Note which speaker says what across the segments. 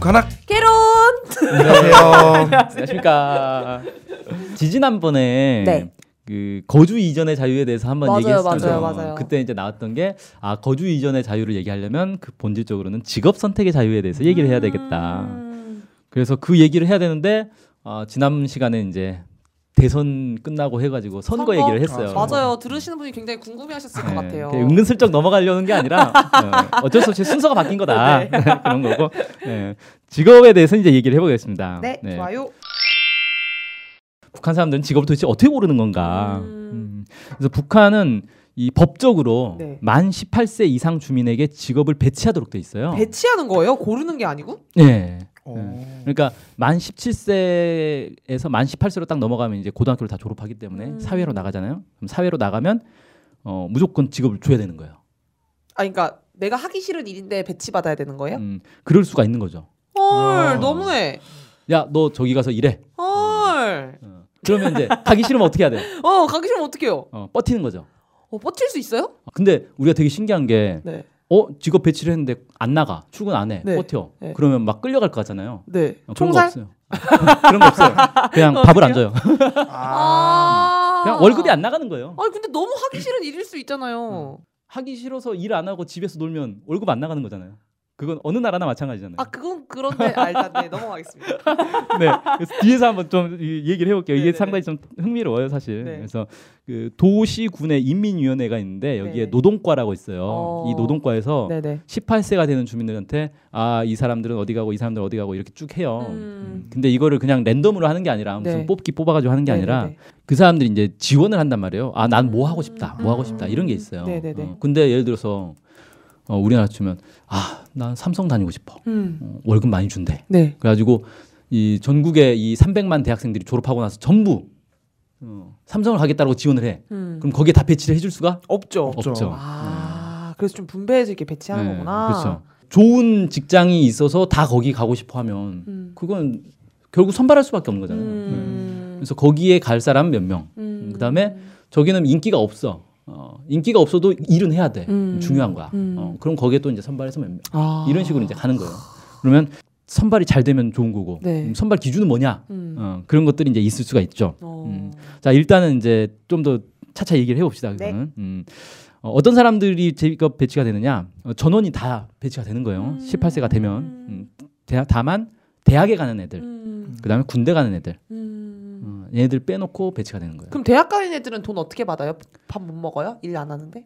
Speaker 1: 북한학
Speaker 2: 개론.
Speaker 1: 안녕하세요.
Speaker 3: 안녕하십니까. 지지난번에
Speaker 2: 네.
Speaker 3: 그 거주 이전의 자유에 대해서 한번 얘기했었죠.
Speaker 2: 맞아요, 맞아요.
Speaker 3: 그때 이제 나왔던 게 아 거주 이전의 자유를 얘기하려면 그 본질적으로는 직업 선택의 자유에 대해서 얘기를 해야 되겠다.
Speaker 2: 음.
Speaker 3: 그래서 그 얘기를 해야 되는데 어, 지난 시간에 이제 대선 끝나고 해가지고 선거,
Speaker 2: 선거?
Speaker 3: 얘기를 했어요.
Speaker 1: 아,
Speaker 2: 맞아요. 들으시는 분이 굉장히 궁금해하셨을 것
Speaker 3: 네,
Speaker 2: 같아요.
Speaker 3: 은근슬쩍 넘어가려는 게 아니라 어, 어쩔 수 없이 순서가 바뀐 거다
Speaker 2: 네.
Speaker 3: 그런 거고 네. 직업에 대해서 이제 얘기를 해보겠습니다.
Speaker 2: 네, 좋아요.
Speaker 3: 북한 사람들은 직업을 도대체 어떻게 고르는 건가?
Speaker 2: 음.
Speaker 3: 음. 그래서 북한은 이 법적으로
Speaker 2: 네.
Speaker 3: 만 18세 이상 주민에게 직업을 배치하도록 돼 있어요.
Speaker 2: 배치하는 거예요? 고르는 게 아니고?
Speaker 3: 네.
Speaker 1: 어.
Speaker 3: 그러니까 만 17세에서 만 18세로 딱 넘어가면 이제 고등학교를 다 졸업하기 때문에
Speaker 2: 음.
Speaker 3: 사회로 나가잖아요. 그럼 사회로 나가면 어, 무조건 직업을 줘야 되는 거예요.
Speaker 2: 아, 그러니까 내가 하기 싫은 일인데 배치 받아야 되는 거예요?
Speaker 3: 음, 그럴 수가 있는 거죠.
Speaker 2: 헐,
Speaker 1: 아.
Speaker 2: 너무해.
Speaker 3: 야, 너 저기 가서 일해.
Speaker 2: 헐.
Speaker 3: 어. 그러면 이제 가기 싫으면 어떻게 해야 돼?
Speaker 2: 어, 가기 싫으면 어떡해요?
Speaker 3: 어, 버티는 거죠.
Speaker 2: 어, 버틸 수 있어요?
Speaker 3: 근데 우리가 되게 신기한 게
Speaker 2: 네.
Speaker 3: 어, 직업 배치를 했는데 안 나가. 출근 안 해.
Speaker 2: 네.
Speaker 3: 버텨.
Speaker 2: 네.
Speaker 3: 그러면 막 끌려갈 것 같잖아요.
Speaker 2: 네.
Speaker 3: 어, 그런 거
Speaker 2: 총살?
Speaker 3: 없어요. 그런 거 없어요. 그냥 밥을 안 줘요.
Speaker 2: 아.
Speaker 3: 그냥 월급이 안 나가는 거예요.
Speaker 2: 아니, 근데 너무 하기 싫은 일일 수 있잖아요.
Speaker 3: 하기 싫어서 일 안 하고 집에서 놀면 월급 안 나가는 거잖아요. 그건 어느 나라나 마찬가지잖아요.
Speaker 2: 아, 그건 그런데 아, 일단 네, 넘어가겠습니다.
Speaker 3: 네. 그래서 뒤에서 한번 좀 이- 얘기를 해볼게요. 이게
Speaker 2: 네네네.
Speaker 3: 상당히 좀 흥미로워요, 사실.
Speaker 2: 네.
Speaker 3: 그래서 그 도시군의 인민위원회가 있는데 여기에
Speaker 2: 네.
Speaker 3: 노동과라고 있어요.
Speaker 2: 어.
Speaker 3: 이 노동과에서
Speaker 2: 네, 네.
Speaker 3: 18세가 되는 주민들한테 아 이 사람들은 어디 가고 이 사람들은 어디 가고 이렇게 쭉 해요.
Speaker 2: 음.
Speaker 3: 근데 이거를 그냥 랜덤으로 하는 게 아니라 무슨
Speaker 2: 네.
Speaker 3: 뽑기 뽑아가지고 하는 게
Speaker 2: 네,
Speaker 3: 아니라
Speaker 2: 네, 네.
Speaker 3: 그 사람들이 이제 지원을 한단 말이에요. 아 난 뭐 하고 싶다, 뭐 하고 싶다 이런 게 있어요. 어, 근데 예를 들어서 어, 우리나라 치면 아 난 삼성 다니고 싶어.
Speaker 2: 음.
Speaker 3: 어, 월급 많이 준대.
Speaker 2: 네.
Speaker 3: 그래가지고 이 전국의 이 300만 대학생들이 졸업하고 나서 전부 어, 삼성을 가겠다고 지원을 해.
Speaker 2: 음.
Speaker 3: 그럼 거기에 다 배치를 해줄 수가
Speaker 2: 없죠.
Speaker 1: 없죠.
Speaker 3: 없죠.
Speaker 2: 아, 그래서 좀 분배해서 이렇게 배치하는
Speaker 3: 네,
Speaker 2: 거구나.
Speaker 3: 그렇죠. 좋은 직장이 있어서 다 거기 가고 싶어 하면
Speaker 2: 음.
Speaker 3: 그건 결국 선발할 수밖에 없는 거잖아요. 네.
Speaker 2: 음.
Speaker 3: 그래서 거기에 갈 사람 몇 명.
Speaker 2: 음.
Speaker 3: 그다음에 저기는 인기가 없어. 어, 인기가 없어도 일은 해야 돼.
Speaker 2: 음.
Speaker 3: 중요한 거야.
Speaker 2: 음.
Speaker 3: 어, 그럼 거기에 또 이제 선발해서 몇 명.
Speaker 2: 아.
Speaker 3: 이런 식으로 이제 가는 거예요. 그러면 선발이 잘 되면 좋은 거고
Speaker 2: 네.
Speaker 3: 음, 선발 기준은 뭐냐?
Speaker 2: 음.
Speaker 3: 어, 그런 것들이 이제 있을 수가 있죠.
Speaker 2: 어.
Speaker 3: 음. 자 일단은 이제 좀 더 차차 얘기를 해봅시다.
Speaker 2: 네.
Speaker 3: 그거는 음. 어, 어떤 사람들이 직업 배치가 되느냐? 어, 전원이 다 배치가 되는 거예요.
Speaker 2: 음.
Speaker 3: 18세가 되면 음. 대, 다만 대학에 가는 애들,
Speaker 2: 음.
Speaker 3: 그다음에 군대 가는 애들,
Speaker 2: 음.
Speaker 3: 어, 얘네들 빼놓고 배치가 되는 거예요.
Speaker 2: 그럼 대학 가는 애들은 돈 어떻게 받아요? 밥 못 먹어요? 일 안 하는데?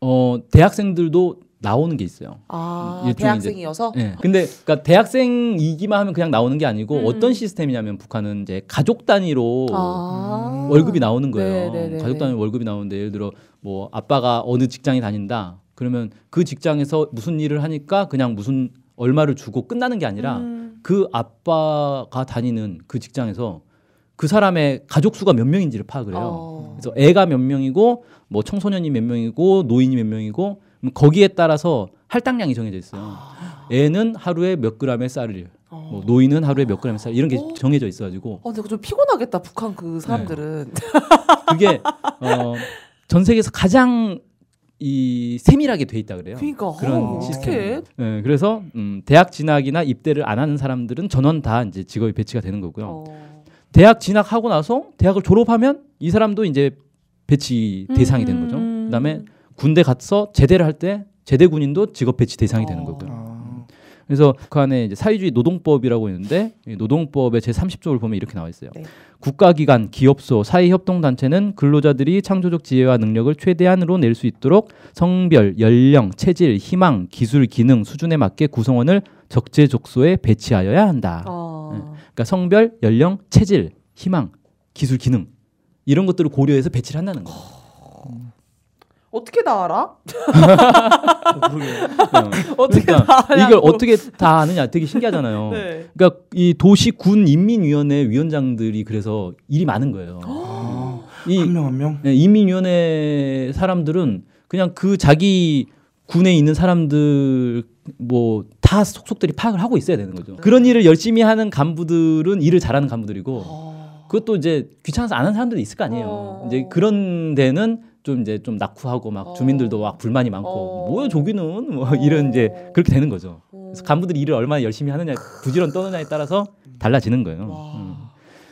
Speaker 3: 어 대학생들도 나오는 게 있어요.
Speaker 2: 아,
Speaker 3: 음, 일종의
Speaker 2: 대학생이어서?
Speaker 3: 예. 근데 그러니까 대학생이기만 하면 그냥 나오는 게 아니고
Speaker 2: 음.
Speaker 3: 어떤 시스템이냐면 북한은 이제 가족 단위로
Speaker 2: 아.
Speaker 3: 월급이 나오는 거예요.
Speaker 2: 네, 네, 네,
Speaker 3: 가족
Speaker 2: 네.
Speaker 3: 단위 월급이 나오는데 예를 들어 뭐 아빠가 어느 직장에 다닌다. 그러면 그 직장에서 무슨 일을 하니까 그냥 무슨 얼마를 주고 끝나는 게 아니라
Speaker 2: 음.
Speaker 3: 그 아빠가 다니는 그 직장에서 그 사람의 가족 수가 몇 명인지를 파악을 해요.
Speaker 2: 어.
Speaker 3: 그래서 애가 몇 명이고 뭐 청소년이 몇 명이고 노인이 몇 명이고 그럼 거기에 따라서 할당량이 정해져 있어요. 애는 하루에 몇 그램의 쌀을,
Speaker 2: 어.
Speaker 3: 뭐 노인은 하루에 몇 그램의 쌀 이런 게
Speaker 2: 어.
Speaker 3: 정해져 있어가지고
Speaker 2: 어, 근데 좀 피곤하겠다, 북한 그 사람들은.
Speaker 3: 그게 어, 전 세계에서 가장 이 세밀하게 돼 있다 그래요.
Speaker 2: 그러니까.
Speaker 3: 그런
Speaker 2: 어,
Speaker 3: 시스템.
Speaker 2: 어떡해.
Speaker 3: 예, 그래서 음, 대학 진학이나 입대를 안 하는 사람들은 전원 다 이제 직업이 배치가 되는 거고요.
Speaker 2: 어.
Speaker 3: 대학 진학하고 나서 대학을 졸업하면 이 사람도 이제 배치 대상이 되는 거죠.
Speaker 2: 음.
Speaker 3: 그다음에 군대 가서 제대를 할 때 제대 군인도 직업 배치 대상이 되는
Speaker 2: 어.
Speaker 3: 거고요.
Speaker 1: 아.
Speaker 3: 그래서 북한의 이제 사회주의 노동법이라고 있는데 이 노동법의 제 30조를 보면 이렇게 나와 있어요.
Speaker 2: 네.
Speaker 3: 국가기관, 기업소, 사회협동단체는 근로자들이 창조적 지혜와 능력을 최대한으로 낼 수 있도록 성별, 연령, 체질, 희망, 기술, 기능 수준에 맞게 구성원을 적재적소에 배치하여야 한다.
Speaker 2: 어.
Speaker 3: 네. 그러니까 성별, 연령, 체질, 희망, 기술, 기능 이런 것들을 고려해서 배치를 한다는 거예요.
Speaker 2: 어떻게 다 알아?
Speaker 1: 어.
Speaker 2: 어떻게
Speaker 3: 그러니까
Speaker 2: 다 알아?
Speaker 3: 이걸 어떻게 다 아느냐 되게 신기하잖아요.
Speaker 2: 네.
Speaker 3: 그러니까 이 도시 군 인민위원회 위원장들이 그래서 일이 많은 거예요.
Speaker 1: 아, 이한명한 명.
Speaker 3: 네, 인민위원회 사람들은 그냥 그 자기 군에 있는 사람들 뭐 다 속속들이 파악을 하고 있어야 되는 거죠. 그런 일을 열심히 하는 간부들은 일을 잘하는 간부들이고
Speaker 2: 어.
Speaker 3: 그것도 이제 귀찮아서 안 하는 사람들도 있을 거 아니에요.
Speaker 2: 어.
Speaker 3: 이제 그런 데는 좀 이제 좀 낙후하고 막
Speaker 2: 어.
Speaker 3: 주민들도 막 불만이 많고
Speaker 2: 어.
Speaker 3: 뭐야 저기는 뭐 이런 이제 그렇게 되는 거죠.
Speaker 2: 어.
Speaker 3: 그래서 간부들이 일을 얼마나 열심히 하느냐, 부지런 떠느냐에 따라서 달라지는 거예요.
Speaker 2: 와.
Speaker 3: 음.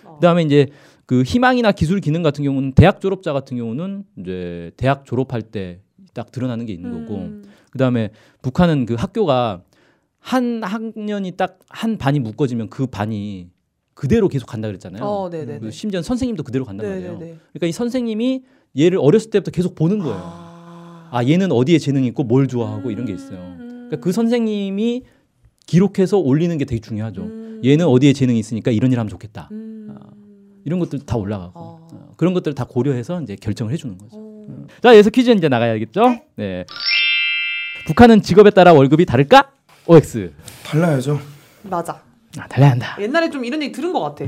Speaker 2: 어.
Speaker 3: 그다음에 이제 그 희망이나 기술 기능 같은 경우는 대학 졸업자 같은 경우는 이제 대학 졸업할 때 딱 드러나는 게 있는 거고
Speaker 2: 음.
Speaker 3: 그다음에 북한은 그 학교가 한 학년이 딱 한 반이 묶어지면 그 반이 그대로 계속 간다 그랬잖아요.
Speaker 2: 어, 네네네.
Speaker 3: 그리고 심지어 선생님도 그대로 간단 말이에요.
Speaker 2: 네네네.
Speaker 3: 그러니까 이 선생님이 얘를 어렸을 때부터 계속 보는 거예요.
Speaker 2: 아,
Speaker 3: 아 얘는 어디에 재능이 있고 뭘 좋아하고 이런 게 있어요.
Speaker 2: 음.
Speaker 3: 그러니까 그 선생님이 기록해서 올리는 게 되게 중요하죠.
Speaker 2: 음.
Speaker 3: 얘는 어디에 재능이 있으니까 이런 일 하면 좋겠다.
Speaker 2: 음.
Speaker 3: 아, 이런 것들 다 올라가고
Speaker 2: 어.
Speaker 3: 어, 그런 것들을 다 고려해서 이제 결정을 해주는 거죠.
Speaker 2: 어.
Speaker 3: 자 여기서 퀴즈 이제 나가야겠죠? 네. 북한은 직업에 따라 월급이 다를까? OX.
Speaker 1: 달라야죠.
Speaker 2: 맞아.
Speaker 3: 아, 달라야 한다.
Speaker 2: 옛날에 좀 이런 얘기 들은 것 같아.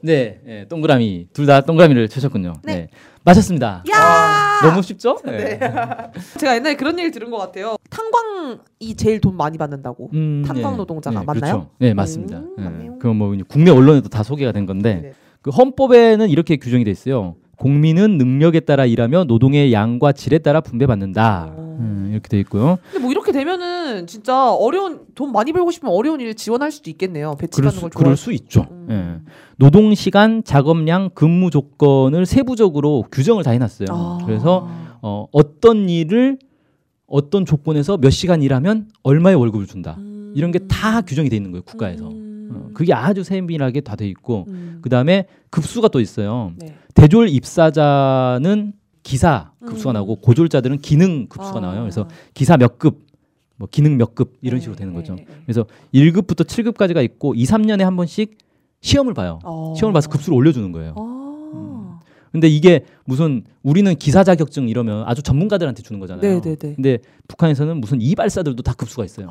Speaker 3: 네, 네, 동그라미 둘 다 동그라미를 쳐셨군요. 네.
Speaker 2: 네.
Speaker 3: 맞았습니다.
Speaker 2: 야!
Speaker 3: 너무 쉽죠? 네.
Speaker 2: 제가 옛날에 그런 얘기 들은 것 같아요. 탄광이 제일 돈 많이 받는다고.
Speaker 3: 음,
Speaker 2: 탄광
Speaker 3: 네.
Speaker 2: 노동자가
Speaker 3: 네,
Speaker 2: 맞나요?
Speaker 3: 그렇죠. 네, 맞습니다.
Speaker 2: 음,
Speaker 3: 네.
Speaker 2: 맞네요.
Speaker 3: 그건 뭐 국내 언론에도 다 소개가 된 건데
Speaker 2: 네.
Speaker 3: 그 헌법에는 이렇게 규정이 돼 있어요. 국민은 능력에 따라 일하며 노동의 양과 질에 따라 분배받는다.
Speaker 2: 어.
Speaker 3: 음, 이렇게 돼 있고요.
Speaker 2: 근데 뭐 이렇게 되면은 진짜 어려운 돈 많이 벌고 싶으면 어려운 일 지원할 수도 있겠네요.
Speaker 3: 그럴
Speaker 2: 배치받는
Speaker 3: 수,
Speaker 2: 걸
Speaker 3: 그럴
Speaker 2: 좋아할
Speaker 3: 수 있죠.
Speaker 2: 음.
Speaker 3: 예. 노동 시간, 작업량, 근무 조건을 세부적으로 규정을 다 해놨어요.
Speaker 2: 아.
Speaker 3: 그래서 어, 어떤 일을 어떤 조건에서 몇 시간 일하면 얼마의 월급을 준다.
Speaker 2: 음.
Speaker 3: 이런 게 다 규정이 돼 있는 거예요 국가에서.
Speaker 2: 음.
Speaker 3: 어, 그게 아주 세밀하게 다 돼 있고
Speaker 2: 음.
Speaker 3: 그 다음에 급수가 또 있어요.
Speaker 2: 네.
Speaker 3: 대졸 입사자는 기사 급수가
Speaker 2: 음.
Speaker 3: 나오고 고졸자들은 기능 급수가
Speaker 2: 아.
Speaker 3: 나와요. 그래서 기사 몇 급, 뭐 기능 몇 급 이런
Speaker 2: 네,
Speaker 3: 식으로 되는
Speaker 2: 네,
Speaker 3: 거죠.
Speaker 2: 네.
Speaker 3: 그래서 1급부터 7급까지가 있고 2, 3년에 한 번씩 시험을 봐요.
Speaker 2: 어.
Speaker 3: 시험을 봐서 급수를 올려주는 거예요.
Speaker 2: 아.
Speaker 3: 근데 이게 무슨 우리는 기사 자격증 이러면 아주 전문가들한테 주는 거잖아요.
Speaker 2: 네네네.
Speaker 3: 근데 북한에서는 무슨 이발사들도 다 급수가 있어요.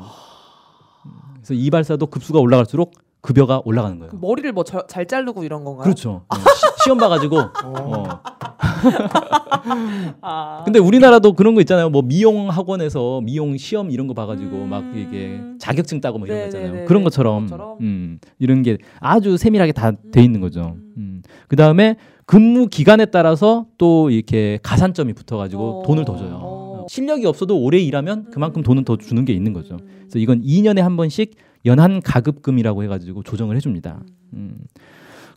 Speaker 3: 음, 그래서 이발사도 급수가 올라갈수록 급여가 올라가는 거예요.
Speaker 2: 그 머리를 뭐 잘 자르고 이런 건가요?
Speaker 3: 그렇죠. 네. 시, 시험 봐가지고. 어.
Speaker 2: 아.
Speaker 3: 근데 우리나라도 그런 거 있잖아요. 뭐 미용 학원에서 미용 시험 이런 거 봐가지고
Speaker 2: 음.
Speaker 3: 막 이게 자격증 따고 뭐 이런 거 있잖아요.
Speaker 2: 네네네네.
Speaker 3: 그런 것처럼,
Speaker 2: 것처럼.
Speaker 3: 음, 이런 게 아주 세밀하게 다 돼 있는 거죠. 음. 그 다음에 근무 기간에 따라서 또 이렇게 가산점이 붙어가지고
Speaker 2: 어.
Speaker 3: 돈을 더 줘요.
Speaker 2: 어.
Speaker 3: 실력이 없어도 오래 일하면 그만큼 돈은 더 주는 게 있는 거죠.
Speaker 2: 음.
Speaker 3: 그래서 이건 2년에 한 번씩 연한 가급금이라고 해가지고 조정을 해줍니다. 음.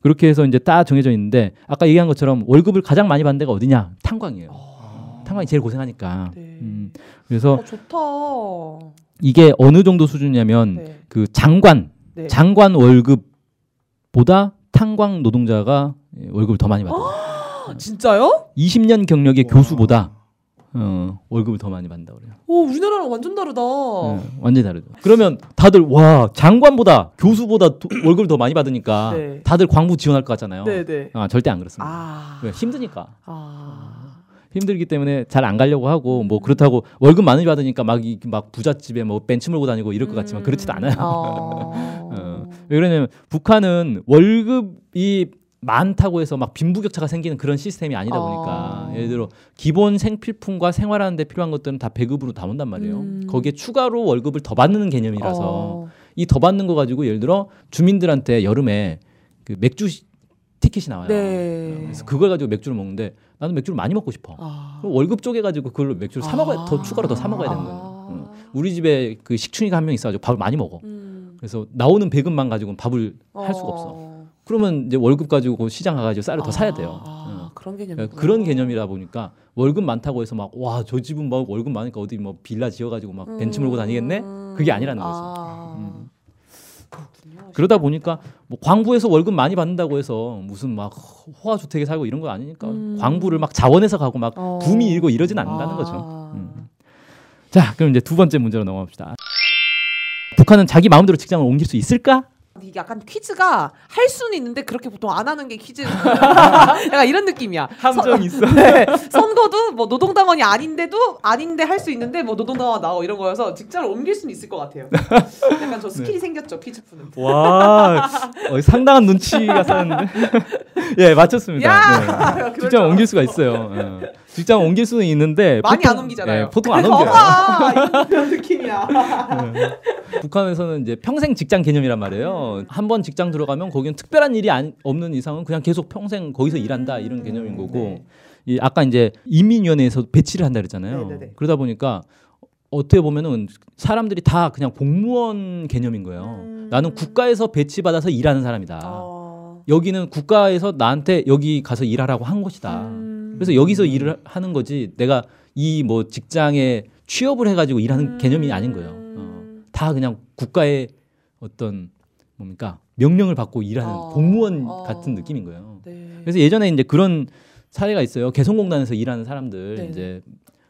Speaker 3: 그렇게 해서 이제 딱 정해져 있는데 아까 얘기한 것처럼 월급을 가장 많이 받는 데가 어디냐? 탄광이에요.
Speaker 2: 아.
Speaker 3: 탄광이 제일 고생하니까.
Speaker 2: 네.
Speaker 3: 음. 그래서
Speaker 2: 어, 좋다.
Speaker 3: 이게 어느 정도 수준이냐면
Speaker 2: 네.
Speaker 3: 그 장관
Speaker 2: 네.
Speaker 3: 장관 월급보다 탄광 노동자가 예, 월급을 더 많이 받아요.
Speaker 2: 아, 진짜요?
Speaker 3: 20년 경력의
Speaker 1: 와.
Speaker 3: 교수보다 어, 월급을 더 많이 받는다 그래요.
Speaker 2: 오, 우리나라랑 완전 다르다.
Speaker 3: 네, 완전히 다르죠. 그러면 다들 와 장관보다 교수보다 도- 월급을 더 많이 받으니까
Speaker 2: 네.
Speaker 3: 다들 광부 지원할 것 같잖아요.
Speaker 2: 네, 네.
Speaker 3: 아, 절대 안 그렇습니다.
Speaker 2: 아.
Speaker 3: 왜? 힘드니까
Speaker 2: 아.
Speaker 3: 힘들기 때문에 잘 안 가려고 하고 뭐 그렇다고 월급 많이 받으니까 막, 이- 막 부잣집에 뭐 벤츠 몰고 다니고 이럴 것 같지만 그렇지도 않아요.
Speaker 2: 어.
Speaker 3: 어. 왜 그러냐면 북한은 월급이 많다고 해서 막 빈부격차가 생기는 그런 시스템이 아니다 보니까
Speaker 2: 어.
Speaker 3: 예를 들어 기본 생필품과 생활하는 데 필요한 것들은 다 배급으로 나온단 말이에요.
Speaker 2: 음.
Speaker 3: 거기에 추가로 월급을 더 받는 개념이라서
Speaker 2: 어.
Speaker 3: 이더 받는 거 가지고 예를 들어 주민들한테 여름에 그 맥주 시- 티켓이 나와요.
Speaker 2: 네.
Speaker 3: 그래서 그걸 가지고 맥주를 먹는데 나는 맥주를 많이 먹고 싶어.
Speaker 2: 아.
Speaker 3: 그럼 월급 쪼개 가지고 그걸로 맥주를 사 먹어야 더 추가로 더 사 먹어야 되는 거예요.
Speaker 2: 아.
Speaker 3: 응. 우리 집에 그 식충이가 한 명 있어가지고 밥을 많이 먹어.
Speaker 2: 음.
Speaker 3: 그래서 나오는 배급만 가지고는 밥을 할 수가 없어.
Speaker 2: 어.
Speaker 3: 그러면 이제 월급 가지고 시장 가가지고 쌀을 더 사야 돼요.
Speaker 2: 아,
Speaker 3: 응.
Speaker 2: 그런 개념이
Speaker 3: 그러니까 그런 개념이라 보니까 월급 많다고 해서 막 와 저 집은 막 월급 많으니까 어디 뭐 빌라 지어가지고 막 벤츠 몰고 다니겠네? 그게 아니라는 거죠.
Speaker 2: 아.
Speaker 3: 음. 그러다 보니까 뭐 광부에서 월급 많이 받는다고 해서 무슨 막 호화 주택에 살고 이런 거 아니니까
Speaker 2: 음.
Speaker 3: 광부를 막 자원해서 가고 막
Speaker 2: 어.
Speaker 3: 붐이 일고 이러진 않는다는
Speaker 2: 아.
Speaker 3: 거죠. 음. 자, 그럼 이제 두 번째 문제로 넘어갑시다. 북한은 자기 마음대로 직장을 옮길 수 있을까?
Speaker 2: 이게 약간 퀴즈가 할 수는 있는데 그렇게 보통 안 하는 게 퀴즈. 약간 이런 느낌이야.
Speaker 3: 함정 있어.
Speaker 2: 네. 선거도 뭐 노동당원이 아닌데도 아닌데 할 수 있는데 뭐 노동당원 나오고 이런 거여서 직장을 옮길 수는 있을 것 같아요. 약간 저 skill이 생겼죠 퀴즈 푸는.
Speaker 3: 와, 어, 상당한 눈치가 쌓였는데. 예, 맞췄습니다.
Speaker 2: 야,
Speaker 3: 네.
Speaker 2: 그렇죠.
Speaker 3: 직장 옮길 수가 있어요. 예. 직장 옮길 수는 있는데
Speaker 2: 많이
Speaker 3: 보통,
Speaker 2: 안 옮기잖아요.
Speaker 3: 예, 보통 안 옮겨요.
Speaker 2: 이런 느낌이야.
Speaker 3: 북한에서는 이제 평생 직장 개념이란 말이에요. 한번 직장 들어가면 거기는 특별한 일이 안- 없는 이상은 그냥 계속 평생 거기서 일한다 이런 개념인 거고.
Speaker 2: 네.
Speaker 3: 이 아까 이제 인민위원회에서 배치를 한다 그랬잖아요.
Speaker 2: 네네네.
Speaker 3: 그러다 보니까 어떻게 보면은 사람들이 다 그냥 공무원 개념인 거예요.
Speaker 2: 음.
Speaker 3: 나는 국가에서 배치받아서 일하는 사람이다.
Speaker 2: 어.
Speaker 3: 여기는 국가에서 나한테 여기 가서 일하라고 한 것이다.
Speaker 2: 음.
Speaker 3: 그래서 여기서 일을 하는 거지 내가 이 뭐 직장에 취업을 해가지고 일하는
Speaker 2: 음.
Speaker 3: 개념이 아닌 거예요. 어. 다 그냥 국가의 어떤 뭡니까 명령을 받고 일하는
Speaker 2: 어.
Speaker 3: 공무원
Speaker 2: 어.
Speaker 3: 같은 느낌인 거예요.
Speaker 2: 네.
Speaker 3: 그래서 예전에 이제 그런 사례가 있어요. 개성공단에서 일하는 사람들
Speaker 2: 네네.
Speaker 3: 이제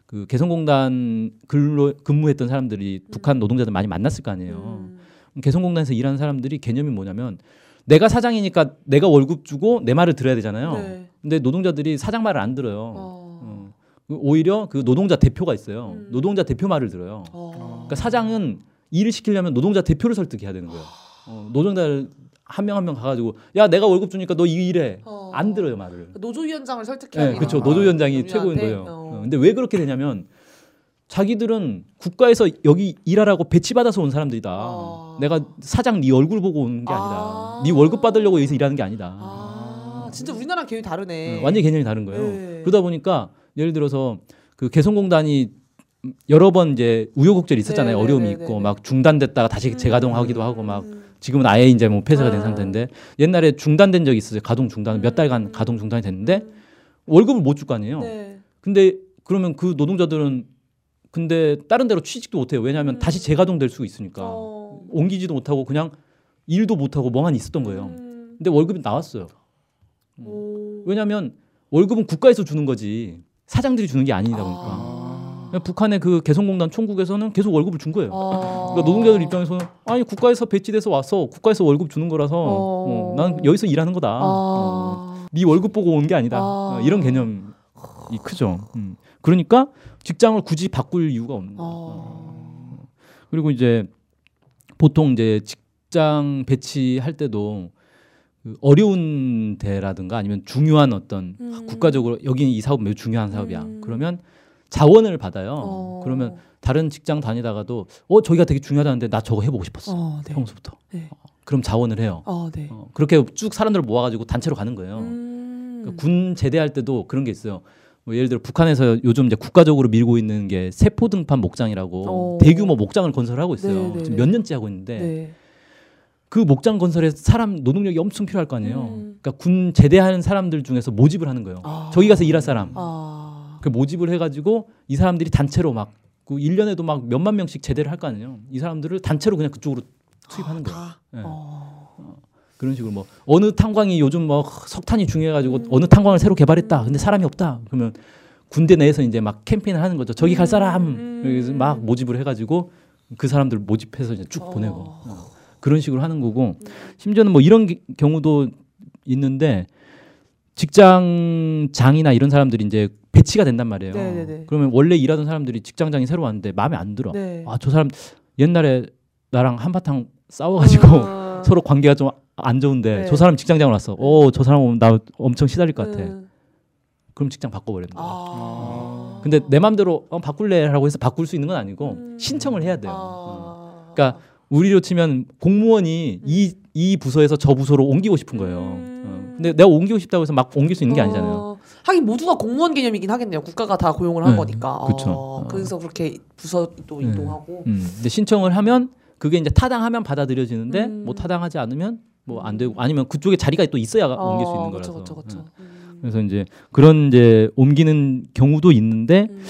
Speaker 3: 그 개성공단 근로 근무했던 사람들이 북한 노동자들 많이 만났을 거 아니에요.
Speaker 2: 음.
Speaker 3: 개성공단에서 일하는 사람들이 개념이 뭐냐면 내가 사장이니까 내가 월급 주고 내 말을 들어야 되잖아요.
Speaker 2: 네.
Speaker 3: 근데 노동자들이 사장 말을 안 들어요.
Speaker 2: 어.
Speaker 3: 어. 오히려 그 노동자 대표가 있어요.
Speaker 2: 음.
Speaker 3: 노동자 대표 말을 들어요.
Speaker 2: 어.
Speaker 3: 그러니까 사장은 일을 시키려면 노동자 대표를 설득해야 되는 거예요. 어, 노동자를 한명한명 가가지고 야 내가 월급 주니까 너 이 일해
Speaker 2: 어.
Speaker 3: 안 들어요 말을.
Speaker 2: 노조 위원장을 설득해야
Speaker 3: 네, 그렇죠. 노조 위원장이 최고인 거예요. 어, 근데 왜 그렇게 되냐면 자기들은 국가에서 여기 일하라고 배치받아서 온 사람들이다.
Speaker 2: 아.
Speaker 3: 내가 사장 네 얼굴 보고 오는 게 아 니다.
Speaker 2: 아.
Speaker 3: 네 월급 받으려고 여기서 일하는 게 아니다.
Speaker 2: 아, 진짜 우리나라랑 개념이 다르네.
Speaker 3: 어, 완전히 개념이 다른 거예요.
Speaker 2: 네.
Speaker 3: 그러다 보니까 예를 들어서 그 개성공단이 여러 번 이제 우여곡절이 있었잖아요.
Speaker 2: 네,
Speaker 3: 어려움이
Speaker 2: 네,
Speaker 3: 있고
Speaker 2: 네, 네.
Speaker 3: 막 중단됐다가 다시 재가동하기도 하고 막
Speaker 2: 음.
Speaker 3: 지금은 아예 이제 뭐 폐쇄가 된
Speaker 2: 아.
Speaker 3: 상태인데 옛날에 중단된 적이 있었어요. 가동 중단 몇 달간 가동 중단이 됐는데 월급을 못 줄 거 아니에요.
Speaker 2: 네.
Speaker 3: 근데 그러면 그 노동자들은 근데 다른 데로 취직도 못 해요. 왜냐하면
Speaker 2: 음.
Speaker 3: 다시 재가동될 수 있으니까
Speaker 2: 어.
Speaker 3: 옮기지도 못하고 그냥 일도 못 하고 멍하니 있었던 거예요.
Speaker 2: 음.
Speaker 3: 근데 월급이 나왔어요.
Speaker 2: 오.
Speaker 3: 왜냐하면 월급은 국가에서 주는 거지 사장들이 주는 게 아니다 보니까
Speaker 2: 아.
Speaker 3: 북한의 그 개성공단 총국에서는 계속 월급을 준 거예요.
Speaker 2: 아.
Speaker 3: 그러니까 노동자들 입장에서는 아니 국가에서 배치돼서 왔어 국가에서 월급 주는 거라서
Speaker 2: 어.
Speaker 3: 어, 난 여기서 일하는 거다. 어,
Speaker 2: 아.
Speaker 3: 네 월급 보고 온 게 아니다.
Speaker 2: 아.
Speaker 3: 어, 이런 개념이 크죠. 음. 그러니까 직장을 굳이 바꿀 이유가 없는 거예요.
Speaker 2: 아.
Speaker 3: 그리고 이제 보통 이제 직장 배치할 때도 그 어려운 데라든가 아니면 중요한 어떤
Speaker 2: 음.
Speaker 3: 국가적으로 여기 이 사업 매우 중요한 사업이야.
Speaker 2: 음.
Speaker 3: 그러면 자원을 받아요.
Speaker 2: 어.
Speaker 3: 그러면 다른 직장 다니다가도 어 저기가 되게 중요하다는데 나 저거 해보고 싶었어.
Speaker 2: 어, 네.
Speaker 3: 평소부터.
Speaker 2: 네.
Speaker 3: 어, 그럼 자원을 해요.
Speaker 2: 어, 네.
Speaker 3: 어, 그렇게 쭉 사람들을 모아가지고 단체로 가는 거예요.
Speaker 2: 음.
Speaker 3: 그러니까 군 제대할 때도 그런 게 있어요. 뭐 예를 들어 북한에서 요즘 이제 국가적으로 밀고 있는 게 세포 등판 목장이라고
Speaker 2: 어.
Speaker 3: 대규모 목장을 건설하고 있어요.
Speaker 2: 네, 네,
Speaker 3: 지금
Speaker 2: 네.
Speaker 3: 몇 년째 하고 있는데
Speaker 2: 네.
Speaker 3: 그 목장 건설에 사람 노동력이 엄청 필요할 거 아니에요.
Speaker 2: 음.
Speaker 3: 그러니까 군 제대하는 사람들 중에서 모집을 하는 거예요.
Speaker 2: 아.
Speaker 3: 저기 가서 일할 사람.
Speaker 2: 아.
Speaker 3: 그 모집을 해가지고 이 사람들이 단체로 막 그 1년에도 막 몇만 명씩 제대를 할 거 아니에요. 이 사람들을 단체로 그냥 그쪽으로 투입하는 거예요.
Speaker 2: 다.
Speaker 3: 네.
Speaker 2: 어.
Speaker 3: 그런 식으로 뭐 어느 탄광이 요즘 뭐 석탄이 중요해가지고
Speaker 2: 음.
Speaker 3: 어느 탄광을 새로 개발했다. 근데 사람이 없다. 그러면 군대 내에서 이제 막 캠페인을 하는 거죠. 저기 갈 사람
Speaker 2: 음.
Speaker 3: 그래서 막 모집을 해가지고 그 사람들 모집해서 이제 쭉
Speaker 2: 어.
Speaker 3: 보내고 어. 그런 식으로 하는 거고 심지어는 뭐 이런 기- 경우도 있는데 직장장이나 이런 사람들이 이제 배치가 된단 말이에요.
Speaker 2: 네네네.
Speaker 3: 그러면 원래 일하던 사람들이 직장장이 새로 왔는데 마음에 안 들어.
Speaker 2: 네.
Speaker 3: 아저 사람 옛날에 나랑 한바탕 싸워가지고
Speaker 2: 아.
Speaker 3: 서로 관계가 좀 안 좋은데
Speaker 2: 네.
Speaker 3: 저 사람 직장장으로 왔어. 오 저 사람 오면 나 엄청 시달릴 것 같아.
Speaker 2: 음.
Speaker 3: 그럼 직장 바꿔버리는 거야.
Speaker 2: 아.
Speaker 3: 근데 내 맘대로 어, 바꿀래라고 해서 바꿀 수 있는 건 아니고
Speaker 2: 음.
Speaker 3: 신청을 해야 돼요. 어.
Speaker 2: 아.
Speaker 3: 그러니까 우리로 치면 공무원이 이, 이 부서에서 저 부서로 옮기고 싶은 거예요.
Speaker 2: 음.
Speaker 3: 어. 근데 내가 옮기고 싶다고 해서 막 옮길 수 있는 게 아니잖아요.
Speaker 2: 어, 하긴 모두가 공무원 개념이긴 하겠네요. 국가가 다 고용을 한
Speaker 3: 네,
Speaker 2: 거니까. 어,
Speaker 3: 어.
Speaker 2: 그래서 그렇게 부서도
Speaker 3: 네.
Speaker 2: 이동하고.
Speaker 3: 음. 근데 신청을 하면 그게 이제 타당하면 받아들여지는데
Speaker 2: 음.
Speaker 3: 뭐 타당하지 않으면 뭐 안 되고 아니면 그쪽에 자리가 또 있어야 옮길 수 있는
Speaker 2: 어,
Speaker 3: 거라서.
Speaker 2: 그쵸, 그쵸, 그쵸.
Speaker 3: 음.
Speaker 2: 음.
Speaker 3: 그래서 이제 그런 이제 옮기는 경우도 있는데
Speaker 2: 음.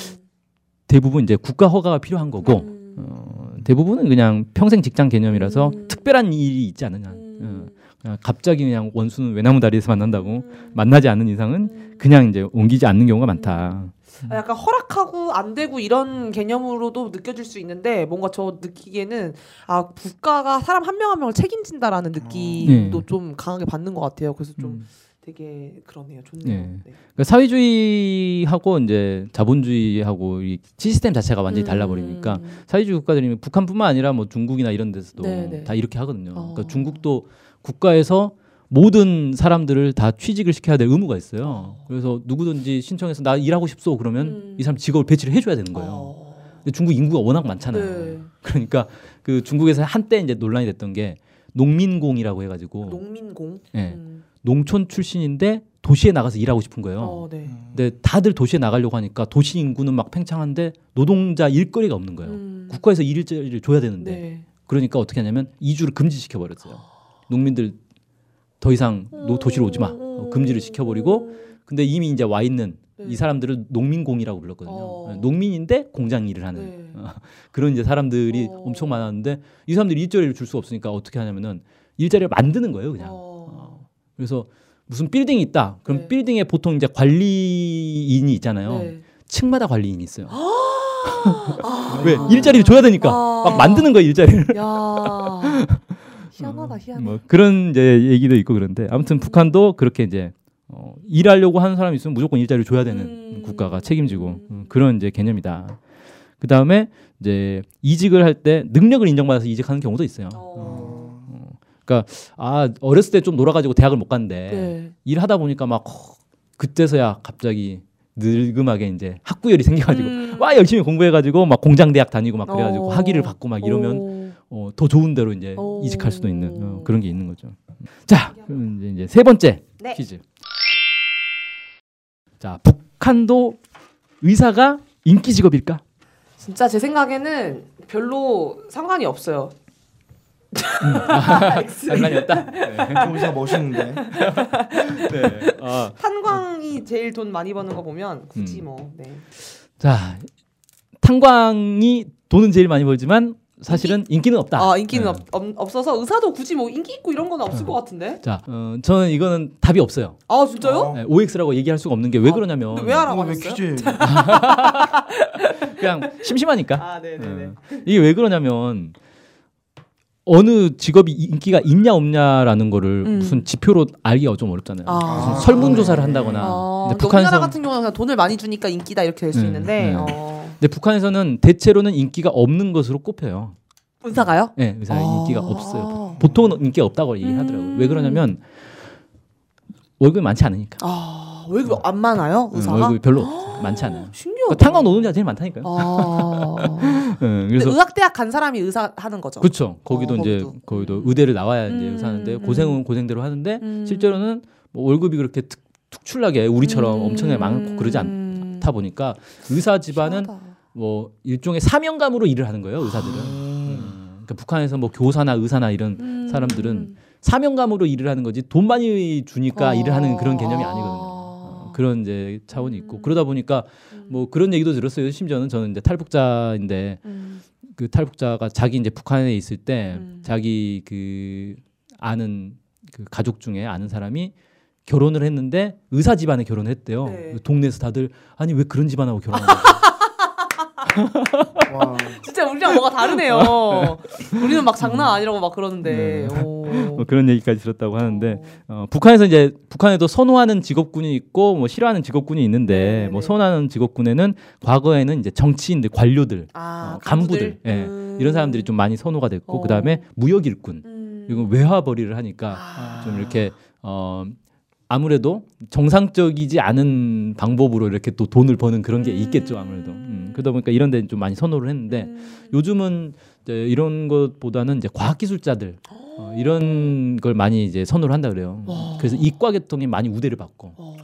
Speaker 3: 대부분 이제 국가 허가가 필요한 거고
Speaker 2: 음.
Speaker 3: 어, 대부분은 그냥 평생 직장 개념이라서
Speaker 2: 음.
Speaker 3: 특별한 일이 있지 않느냐.
Speaker 2: 음.
Speaker 3: 어, 그냥 갑자기 그냥 원수는 외나무 다리에서 만난다고
Speaker 2: 음.
Speaker 3: 만나지 않는 이상은
Speaker 2: 음.
Speaker 3: 그냥 이제 옮기지 않는 경우가 많다.
Speaker 2: 아, 약간 허락하고 안 되고 이런 개념으로도 느껴질 수 있는데 뭔가 저 느끼기에는 아 국가가 사람 한 명한 명을 책임진다라는 느낌도
Speaker 3: 네.
Speaker 2: 좀 강하게 받는 것 같아요. 그래서 좀
Speaker 3: 음.
Speaker 2: 되게 그러네요. 좋네요.
Speaker 3: 네.
Speaker 2: 네.
Speaker 3: 그러니까 사회주의하고 이제 자본주의하고 이 시스템 자체가 완전히 달라버리니까
Speaker 2: 음.
Speaker 3: 사회주의 국가들이면 북한뿐만 아니라 뭐 중국이나 이런 데서도
Speaker 2: 네, 네.
Speaker 3: 다 이렇게 하거든요.
Speaker 2: 어.
Speaker 3: 그러니까 중국도 국가에서 모든 사람들을 다 취직을 시켜야 될 의무가 있어요. 그래서 누구든지 신청해서 나 일하고 싶소 그러면
Speaker 2: 음.
Speaker 3: 이 사람 직업을 배치를 해줘야 되는 거예요.
Speaker 2: 어.
Speaker 3: 근데 중국 인구가 워낙 많잖아요.
Speaker 2: 네.
Speaker 3: 그러니까 그 중국에서 한때 이제 논란이 됐던 게 농민공이라고 해가지고
Speaker 2: 농민공.
Speaker 3: 예.
Speaker 2: 음.
Speaker 3: 농촌 출신인데 도시에 나가서 일하고 싶은 거예요.
Speaker 2: 어, 네.
Speaker 3: 근데 다들 도시에 나가려고 하니까 도시 인구는 막 팽창한데 노동자 일거리가 없는 거예요.
Speaker 2: 음.
Speaker 3: 국가에서 일자리를 줘야 되는데
Speaker 2: 네.
Speaker 3: 그러니까 어떻게 하냐면 이주를 금지시켜 버렸어요. 농민들 더 이상 노, 도시로 오지 마. 어, 금지를 시켜버리고 근데 이미 이제 와 있는
Speaker 2: 네.
Speaker 3: 이 사람들을 농민공이라고 불렀거든요.
Speaker 2: 어.
Speaker 3: 농민인데 공장 일을 하는
Speaker 2: 네.
Speaker 3: 어, 그런 이제 사람들이
Speaker 2: 어.
Speaker 3: 엄청 많았는데 이 사람들이 일자리를 줄 수 없으니까 어떻게 하냐면은 일자리를 만드는 거예요, 그냥.
Speaker 2: 어.
Speaker 3: 어. 그래서 무슨 빌딩이 있다. 그럼
Speaker 2: 네.
Speaker 3: 빌딩에 보통 이제 관리인이 있잖아요.
Speaker 2: 네.
Speaker 3: 층마다 관리인이 있어요.
Speaker 2: 아.
Speaker 3: 왜 일자리를 줘야 되니까
Speaker 2: 아.
Speaker 3: 막 만드는 거야 일자리를.
Speaker 2: 야. 희한하다, 희한해.
Speaker 3: 뭐 그런 이제 얘기도 있고 그런데 아무튼 북한도 그렇게 이제 어, 일하려고 하는 사람이 있으면 무조건 일자리를 줘야 되는
Speaker 2: 음.
Speaker 3: 국가가 책임지고 음, 그런 이제 개념이다. 그 다음에 이제 이직을 할 때 능력을 인정받아서 이직하는 경우도 있어요.
Speaker 2: 어.
Speaker 3: 아 어렸을 때 좀 놀아가지고 대학을 못 갔는데
Speaker 2: 네.
Speaker 3: 일하다 보니까 막 어, 그때서야 갑자기 늙음하게 이제 학구열이 생겨가지고
Speaker 2: 음.
Speaker 3: 와 열심히 공부해가지고 막 공장 대학 다니고 막 그래가지고
Speaker 2: 어.
Speaker 3: 학위를 받고 막 이러면
Speaker 2: 어.
Speaker 3: 어, 더 좋은 데로 이제
Speaker 2: 오.
Speaker 3: 이직할 수도 있는 어, 그런 게 있는 거죠. 자, 그럼 이제, 이제 세 번째
Speaker 2: 네.
Speaker 3: 퀴즈. 자, 북한도 의사가 인기 직업일까?
Speaker 2: 진짜 제 생각에는 별로 상관이 없어요.
Speaker 3: 장난이었다. 네.
Speaker 1: 의사 멋있는데.
Speaker 3: 네. 아,
Speaker 2: 탄광이 제일 돈 많이 버는 거 보면 굳이
Speaker 3: 음.
Speaker 2: 뭐. 네.
Speaker 3: 자, 탄광이 돈은 제일 많이 벌지만 사실은 인기? 는 없다.
Speaker 2: 아 인기는
Speaker 3: 네.
Speaker 2: 없, 없, 없 어서 의사도 굳이 뭐 인기 있고 이런 건 없을 것 같은데.
Speaker 3: 자, 어, 저는 이거는 답이 없어요.
Speaker 2: 아 진짜요?
Speaker 1: 어.
Speaker 3: 네, OX라고 얘기할 수가 없는 게왜
Speaker 2: 아,
Speaker 3: 그러냐면
Speaker 2: 근데 왜 하라고
Speaker 1: 어? 퀴즈?
Speaker 3: 그냥 심심하니까.
Speaker 2: 아 네네네.
Speaker 3: 어. 이게 왜 그러냐면 어느 직업이 인기가 있냐 없냐라는 거를
Speaker 2: 음.
Speaker 3: 무슨 지표로 알기가 좀 어렵잖아요.
Speaker 2: 아.
Speaker 3: 무슨 설문조사를 한다거나.
Speaker 2: 아,
Speaker 3: 근데
Speaker 2: 우리나라
Speaker 3: 북한에서
Speaker 2: 같은 경우는 돈을 많이 주니까 인기다 이렇게 될수
Speaker 3: 네,
Speaker 2: 있는데
Speaker 3: 네.
Speaker 2: 어.
Speaker 3: 근데 북한에서는 대체로는 인기가 없는 것으로 꼽혀요.
Speaker 2: 의사가요?
Speaker 3: 네, 의사
Speaker 2: 아.
Speaker 3: 인기가 없어요. 보통은 인기가 없다고 얘기하더라고요.
Speaker 2: 음.
Speaker 3: 왜 그러냐면 월급이 많지 않으니까.
Speaker 2: 아 월급 안 많아요
Speaker 3: 응,
Speaker 2: 의사가?
Speaker 3: 월급이 별로 없- 많지 않아요.
Speaker 2: 신기하다.
Speaker 3: 그러니까 탄광 노동자 제일 많다니까요.
Speaker 2: 아.
Speaker 3: 응, 그래서
Speaker 2: 의학대학 간 사람이 의사 하는 거죠.
Speaker 3: 그렇죠. 거기도
Speaker 2: 어,
Speaker 3: 이제
Speaker 2: 거기도.
Speaker 3: 거기도
Speaker 2: 음.
Speaker 3: 의대를 나와야 이제
Speaker 2: 음,
Speaker 3: 의사하는데
Speaker 2: 음.
Speaker 3: 고생은 고생대로 하는데
Speaker 2: 음.
Speaker 3: 실제로는 뭐 월급이 그렇게 특, 특출나게 우리처럼
Speaker 2: 음.
Speaker 3: 엄청나게 많고 그러지 않다 보니까 의사 집안은
Speaker 2: 희한하다.
Speaker 3: 뭐 일종의 사명감으로 일을 하는 거예요. 의사들은. 음. 그러니까 북한에서 뭐 교사나 의사나 이런
Speaker 2: 음.
Speaker 3: 사람들은 사명감으로 일을 하는 거지 돈 많이 주니까
Speaker 2: 어.
Speaker 3: 일을 하는 그런 개념이 아니거든요.
Speaker 2: 아.
Speaker 3: 어, 그런 이제 차원이 있고
Speaker 2: 음.
Speaker 3: 그러다 보니까
Speaker 2: 음.
Speaker 3: 뭐 그런 얘기도 들었어요. 심지어는 저는 이제 탈북자인데
Speaker 2: 음.
Speaker 3: 그 탈북자가 자기 이제 북한에 있을 때
Speaker 2: 음.
Speaker 3: 자기 그 아는 그 가족 중에 아는 사람이 결혼을 했는데 의사 집안에 결혼했대요.
Speaker 2: 네.
Speaker 3: 동네에서 다들 아니 왜 그런 집안하고 결혼하냐.
Speaker 1: 와.
Speaker 2: 진짜 우리랑 뭐가 다르네요. 우리는 막 장난 아니라고 막 그러는데. 오.
Speaker 3: 뭐 그런 얘기까지 들었다고 하는데 어, 북한에서 이제 북한에도 선호하는 직업군이 있고 뭐 싫어하는 직업군이 있는데
Speaker 2: 네,
Speaker 3: 뭐
Speaker 2: 네.
Speaker 3: 선호하는 직업군에는 과거에는 이제 정치인들, 관료들,
Speaker 2: 아,
Speaker 3: 어, 간부들, 예,
Speaker 2: 음.
Speaker 3: 이런 사람들이 좀 많이 선호가 됐고
Speaker 2: 어.
Speaker 3: 그 다음에 무역일군
Speaker 2: 음.
Speaker 3: 그리고 외화벌이를 하니까
Speaker 2: 아.
Speaker 3: 좀 이렇게 어 아무래도 정상적이지 않은 방법으로 이렇게 또 돈을 버는 그런 게
Speaker 2: 음.
Speaker 3: 있겠죠 아무래도 음, 그러다 보니까 이런 데는 좀 많이 선호를 했는데
Speaker 2: 음.
Speaker 3: 요즘은 이제 이런 것보다는 이제 과학기술자들 어, 이런 걸 많이 이제 선호를 한다 그래요.
Speaker 2: 와.
Speaker 3: 그래서 이과 계통이 많이 우대를 받고
Speaker 2: 어.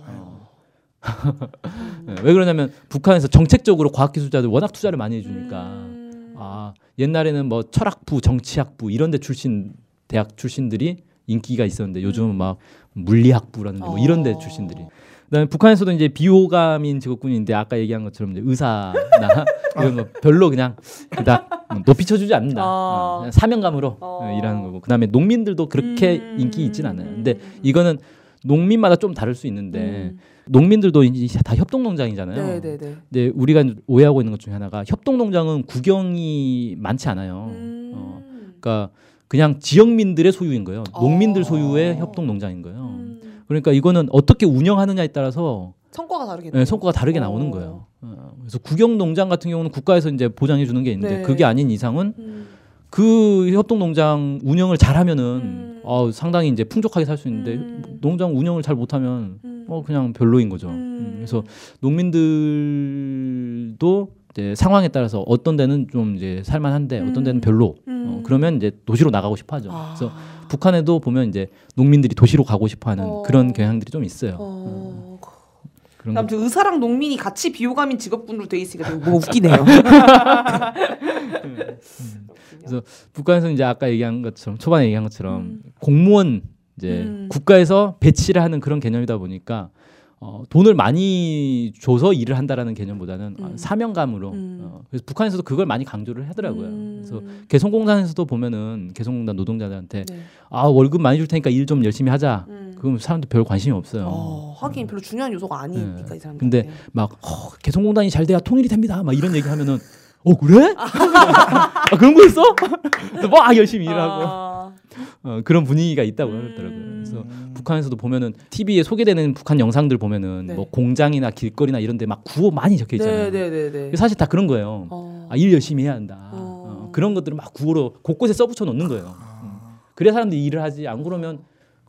Speaker 3: 예, 왜 그러냐면 북한에서 정책적으로 과학기술자들 워낙 투자를 많이 해주니까
Speaker 2: 음.
Speaker 3: 아 옛날에는 뭐 철학부, 정치학부 이런 데 출신 대학 출신들이 인기가 있었는데 요즘은 막 물리학부라든지 뭐 이런 데
Speaker 2: 어.
Speaker 3: 출신들이 그다음에 북한에서도 이제 비호감인 직업군인데 아까 얘기한 것처럼 이제 의사나 이런 거 별로 그냥 그닥 높이 쳐주지 않는다.
Speaker 2: 아.
Speaker 3: 어, 그냥 사명감으로
Speaker 2: 어.
Speaker 3: 어, 일하는 거고 그다음에 농민들도 그렇게
Speaker 2: 음.
Speaker 3: 인기 있진 않아요. 근데
Speaker 2: 음.
Speaker 3: 이거는 농민마다 좀 다를 수 있는데
Speaker 2: 음.
Speaker 3: 농민들도 이제 다 협동농장이잖아요.
Speaker 2: 네네네.
Speaker 3: 근데 우리가 오해하고 있는 것 중에 하나가 협동농장은 구경이 많지 않아요.
Speaker 2: 음.
Speaker 3: 어, 그러니까 그냥 지역민들의 소유인 거예요. 농민들
Speaker 2: 어.
Speaker 3: 소유의 협동 농장인 거예요.
Speaker 2: 음.
Speaker 3: 그러니까 이거는 어떻게 운영하느냐에 따라서
Speaker 2: 성과가 다르겠네요.
Speaker 3: 예, 성과가 다르게
Speaker 2: 어.
Speaker 3: 나오는 거예요. 어, 그래서 구경농장 같은 경우는 국가에서 이제 보장해 주는 게 있는데
Speaker 2: 네.
Speaker 3: 그게 아닌 이상은
Speaker 2: 음.
Speaker 3: 그 협동 농장 운영을 잘하면은
Speaker 2: 음.
Speaker 3: 어, 상당히 이제 풍족하게 살 수 있는데
Speaker 2: 음.
Speaker 3: 농장 운영을 잘 못하면
Speaker 2: 음.
Speaker 3: 어 그냥 별로인 거죠.
Speaker 2: 음.
Speaker 3: 음, 그래서 농민들도 이제 상황에 따라서 어떤 데는 좀 이제 살만한데 어떤 데는
Speaker 2: 음.
Speaker 3: 별로.
Speaker 2: 음.
Speaker 3: 어, 그러면 이제 도시로 나가고 싶어하죠.
Speaker 2: 아.
Speaker 3: 그래서 북한에도 보면 이제 농민들이 도시로 가고 싶어하는
Speaker 2: 어.
Speaker 3: 그런 경향들이 좀 있어요.
Speaker 2: 어...
Speaker 3: 그런 거.
Speaker 2: 아무튼 의사랑 농민이 같이 비호감인 직업군으로 돼 있으니까 뭐 웃기네요.
Speaker 3: 그래서 북한에서는 이제 아까 얘기한 것처럼 초반에 얘기한 것처럼
Speaker 2: 음.
Speaker 3: 공무원 이제
Speaker 2: 음.
Speaker 3: 국가에서 배치를 하는 그런 개념이다 보니까 어, 돈을 많이 줘서 일을 한다라는 개념보다는
Speaker 2: 음.
Speaker 3: 사명감으로
Speaker 2: 음.
Speaker 3: 어, 그래서 북한에서도 그걸 많이 강조를 하더라고요.
Speaker 2: 음.
Speaker 3: 그래서 개성공단에서도 보면은 개성공단 노동자들한테
Speaker 2: 네.
Speaker 3: 아 월급 많이 줄 테니까 일 좀 열심히 하자.
Speaker 2: 음.
Speaker 3: 그럼 사람들 별 관심이 없어요.
Speaker 2: 어, 하긴 별로 중요한 요소가 아니니까
Speaker 3: 네.
Speaker 2: 이 사람들.
Speaker 3: 근데 막 어, 개성공단이 잘 돼야 통일이 됩니다. 막 이런 얘기 하면은 어 그래? 아, 그런 거 있어? 막 열심히 일하고
Speaker 2: 아,
Speaker 3: 어, 그런 분위기가 있다고
Speaker 2: 음.
Speaker 3: 그러더라고요. 그래서 북한에서도 보면은 TV에 소개되는 북한 영상들 보면은
Speaker 2: 네.
Speaker 3: 뭐 공장이나 길거리나 이런 데 막 구호 많이 적혀 있잖아요.
Speaker 2: 네네네네.
Speaker 3: 사실 다 그런 거예요.
Speaker 2: 어.
Speaker 3: 아, 일 열심히 해야 한다.
Speaker 2: 어.
Speaker 3: 어, 그런 것들을 막 구호로 곳곳에 써붙여 놓는 거예요. 음. 그래야 사람들이 일을 하지. 안 그러면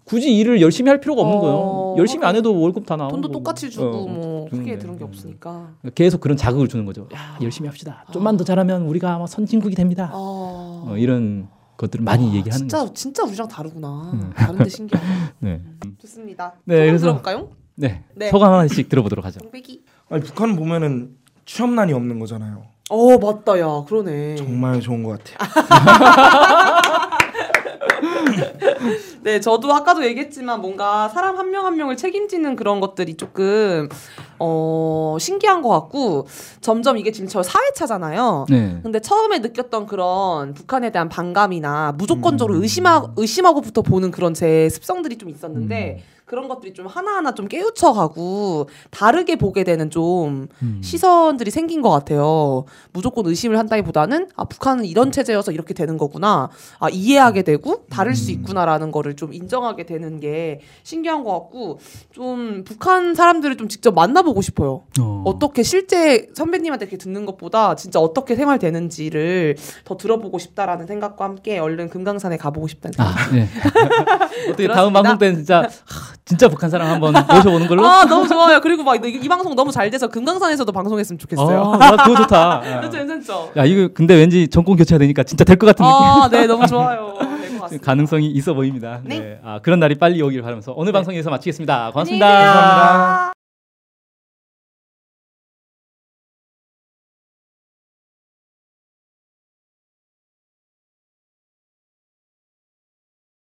Speaker 3: 굳이 일을 열심히 할 필요가 없는
Speaker 2: 어.
Speaker 3: 거예요. 열심히 안 해도 월급 다 나오고.
Speaker 2: 돈도 똑같이 주고
Speaker 3: 어,
Speaker 2: 뭐 크게
Speaker 3: 주는데.
Speaker 2: 들은 게 없으니까.
Speaker 3: 계속 그런 자극을 주는 거죠. 야, 열심히 합시다. 좀만 더 잘하면 우리가 아마 선진국이 됩니다.
Speaker 2: 어.
Speaker 3: 어, 이런 것들을 많이
Speaker 2: 아,
Speaker 3: 얘기하는
Speaker 2: 진짜
Speaker 3: 거죠.
Speaker 2: 진짜 우리랑 다르구나. 다른데 신기하다.
Speaker 3: 네.
Speaker 2: 좋습니다.
Speaker 3: 네,
Speaker 2: 소감
Speaker 3: 그래서-
Speaker 2: 들어볼까요?
Speaker 3: 네.
Speaker 2: 네.
Speaker 3: 소감 하나씩 들어보도록 하죠.
Speaker 2: 빼기.
Speaker 1: 아니 북한 보면은 취업난이 없는 거잖아요.
Speaker 2: 어 맞다 야 그러네.
Speaker 1: 정말 좋은 것 같아요.
Speaker 2: 네, 저도 아까도 얘기했지만 뭔가 사람 한 명 한 명을 책임지는 그런 것들이 조금 어 신기한 것 같고 점점 이게 지금 저 4회차잖아요.
Speaker 3: 네.
Speaker 2: 근데 처음에 느꼈던 그런 북한에 대한 반감이나 무조건적으로
Speaker 1: 음.
Speaker 2: 의심하, 의심하고부터 보는 그런 제 습성들이 좀 있었는데
Speaker 3: 음.
Speaker 2: 그런 것들이 좀 하나하나 좀 깨우쳐가고 다르게 보게 되는 좀
Speaker 3: 음.
Speaker 2: 시선들이 생긴 것 같아요. 무조건 의심을 한다기보다는 아 북한은 이런 체제여서 이렇게 되는 거구나. 아 이해하게 되고 다를 수
Speaker 3: 음.
Speaker 2: 있구나라는 거를 좀 인정하게 되는 게 신기한 것 같고 좀 북한 사람들을 좀 직접 만나보고 싶어요.
Speaker 3: 어.
Speaker 2: 어떻게 실제 선배님한테 이렇게 듣는 것보다 진짜 어떻게 생활되는지를 더 들어보고 싶다라는 생각과 함께 얼른 금강산에 가보고 싶다는 생각.
Speaker 3: 아, 네. 어떻게 다음. 방송 때는 진짜 하, 진짜 북한 사람 한번 모셔보는 걸로?
Speaker 2: 아 너무 좋아요. 그리고 막 이, 이 방송 너무 잘 돼서 금강산에서도 방송했으면 좋겠어요.
Speaker 3: 아, 나 그거 좋다.
Speaker 2: 그렇죠, 괜찮죠.
Speaker 3: 야 이거 근데 왠지 정권 교체가 되니까 진짜 될 것 같은 느낌.
Speaker 2: 아, 네, 너무 좋아요. 될것 같습니다.
Speaker 3: 가능성이 있어 보입니다.
Speaker 2: 네.
Speaker 3: 네. 아 그런 날이 빨리 오길 바라면서 오늘 방송에서 마치겠습니다. 고맙습니다.
Speaker 1: 감사합니다.